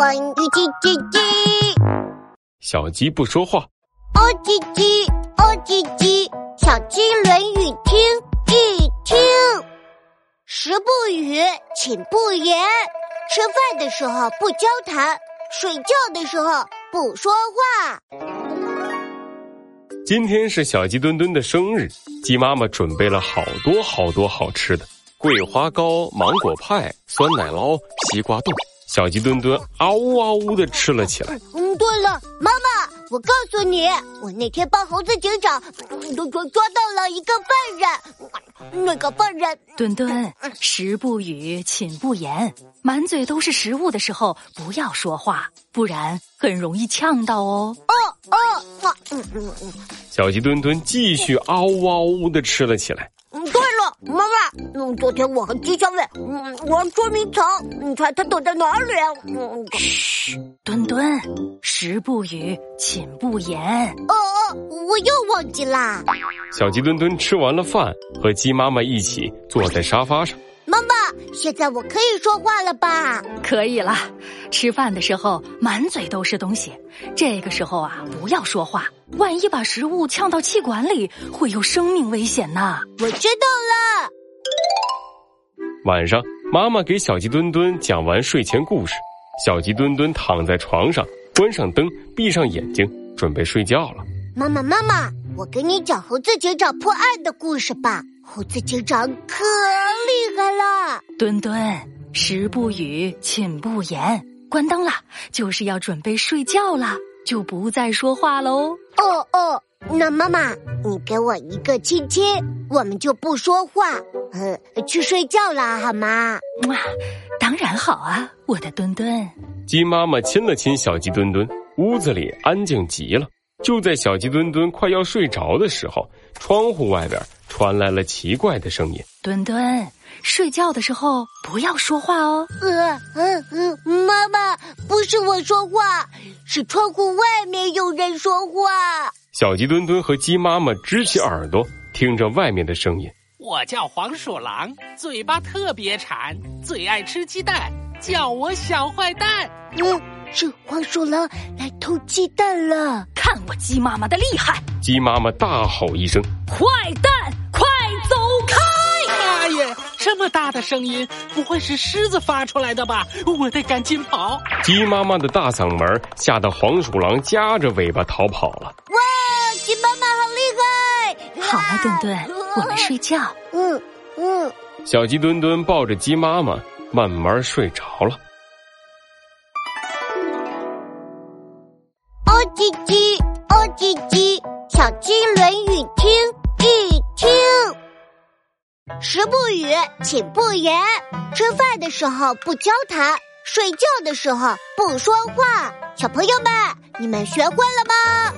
关于叽叽叽，小鸡不说话。哦叽叽，哦叽叽，小鸡论语听一听。食不语，寝不言。吃饭的时候不交谈，睡觉的时候不说话。今天是小鸡墩墩的生日，鸡妈妈准备了好多好多好吃的：桂花糕、芒果派、酸奶酪、西瓜冻。小鸡墩墩嗷呜嗷呜的吃了起来。嗯，对了，妈妈，我告诉你，我那天帮猴子警长都抓抓到了一个犯人，那个犯人墩墩，食不语，寝不言，满嘴都是食物的时候不要说话，不然很容易呛到哦。哦哦，嗯嗯嗯，小鸡墩墩继续嗷呜嗷呜的吃了起来。妈妈，嗯，昨天我和鸡小伟，嗯，玩捉迷藏，你猜他躲在哪里？嗯，嘘，墩墩，食不语，寝不言。哦哦，我又忘记啦。小鸡墩墩吃完了饭，和鸡妈妈一起坐在沙发上。妈妈，现在我可以说话了吧？可以了。吃饭的时候满嘴都是东西，这个时候啊，不要说话，万一把食物呛到气管里，会有生命危险呢。我知道了。晚上，妈妈给小鸡墩墩讲完睡前故事，小鸡墩墩躺在床上，关上灯，闭上眼睛，准备睡觉了。妈妈，妈妈，我给你讲猴子警长破案的故事吧。猴子警长可墩墩，食不语，寝不言，关灯了，就是要准备睡觉了，就不再说话喽。哦哦，那妈妈，你给我一个亲亲，我们就不说话，呃，去睡觉了，好吗？哇，当然好啊，我的墩墩。鸡妈妈亲了亲小鸡墩墩，屋子里安静极了。就在小鸡墩墩快要睡着的时候，窗户外边。传来了奇怪的声音。墩墩，睡觉的时候不要说话哦。呃嗯嗯，妈妈，不是我说话，是窗户外面有人说话。小鸡墩墩和鸡妈妈支起耳朵，听着外面的声音。我叫黄鼠狼，嘴巴特别馋，最爱吃鸡蛋，叫我小坏蛋。嗯，是黄鼠狼来偷鸡蛋了。看我鸡妈妈的厉害！鸡妈妈大吼一声：“坏蛋！”这么大的声音，不会是狮子发出来的吧？我得赶紧跑！鸡妈妈的大嗓门吓得黄鼠狼夹着尾巴逃跑了。哇，鸡妈妈好厉害！好了，墩墩，我们睡觉。嗯嗯。小鸡墩墩抱着鸡妈妈慢慢睡着了。哦叽叽，哦叽叽，小鸡论语食不语，寝不言。吃饭的时候不交谈，睡觉的时候不说话。小朋友们，你们学会了吗？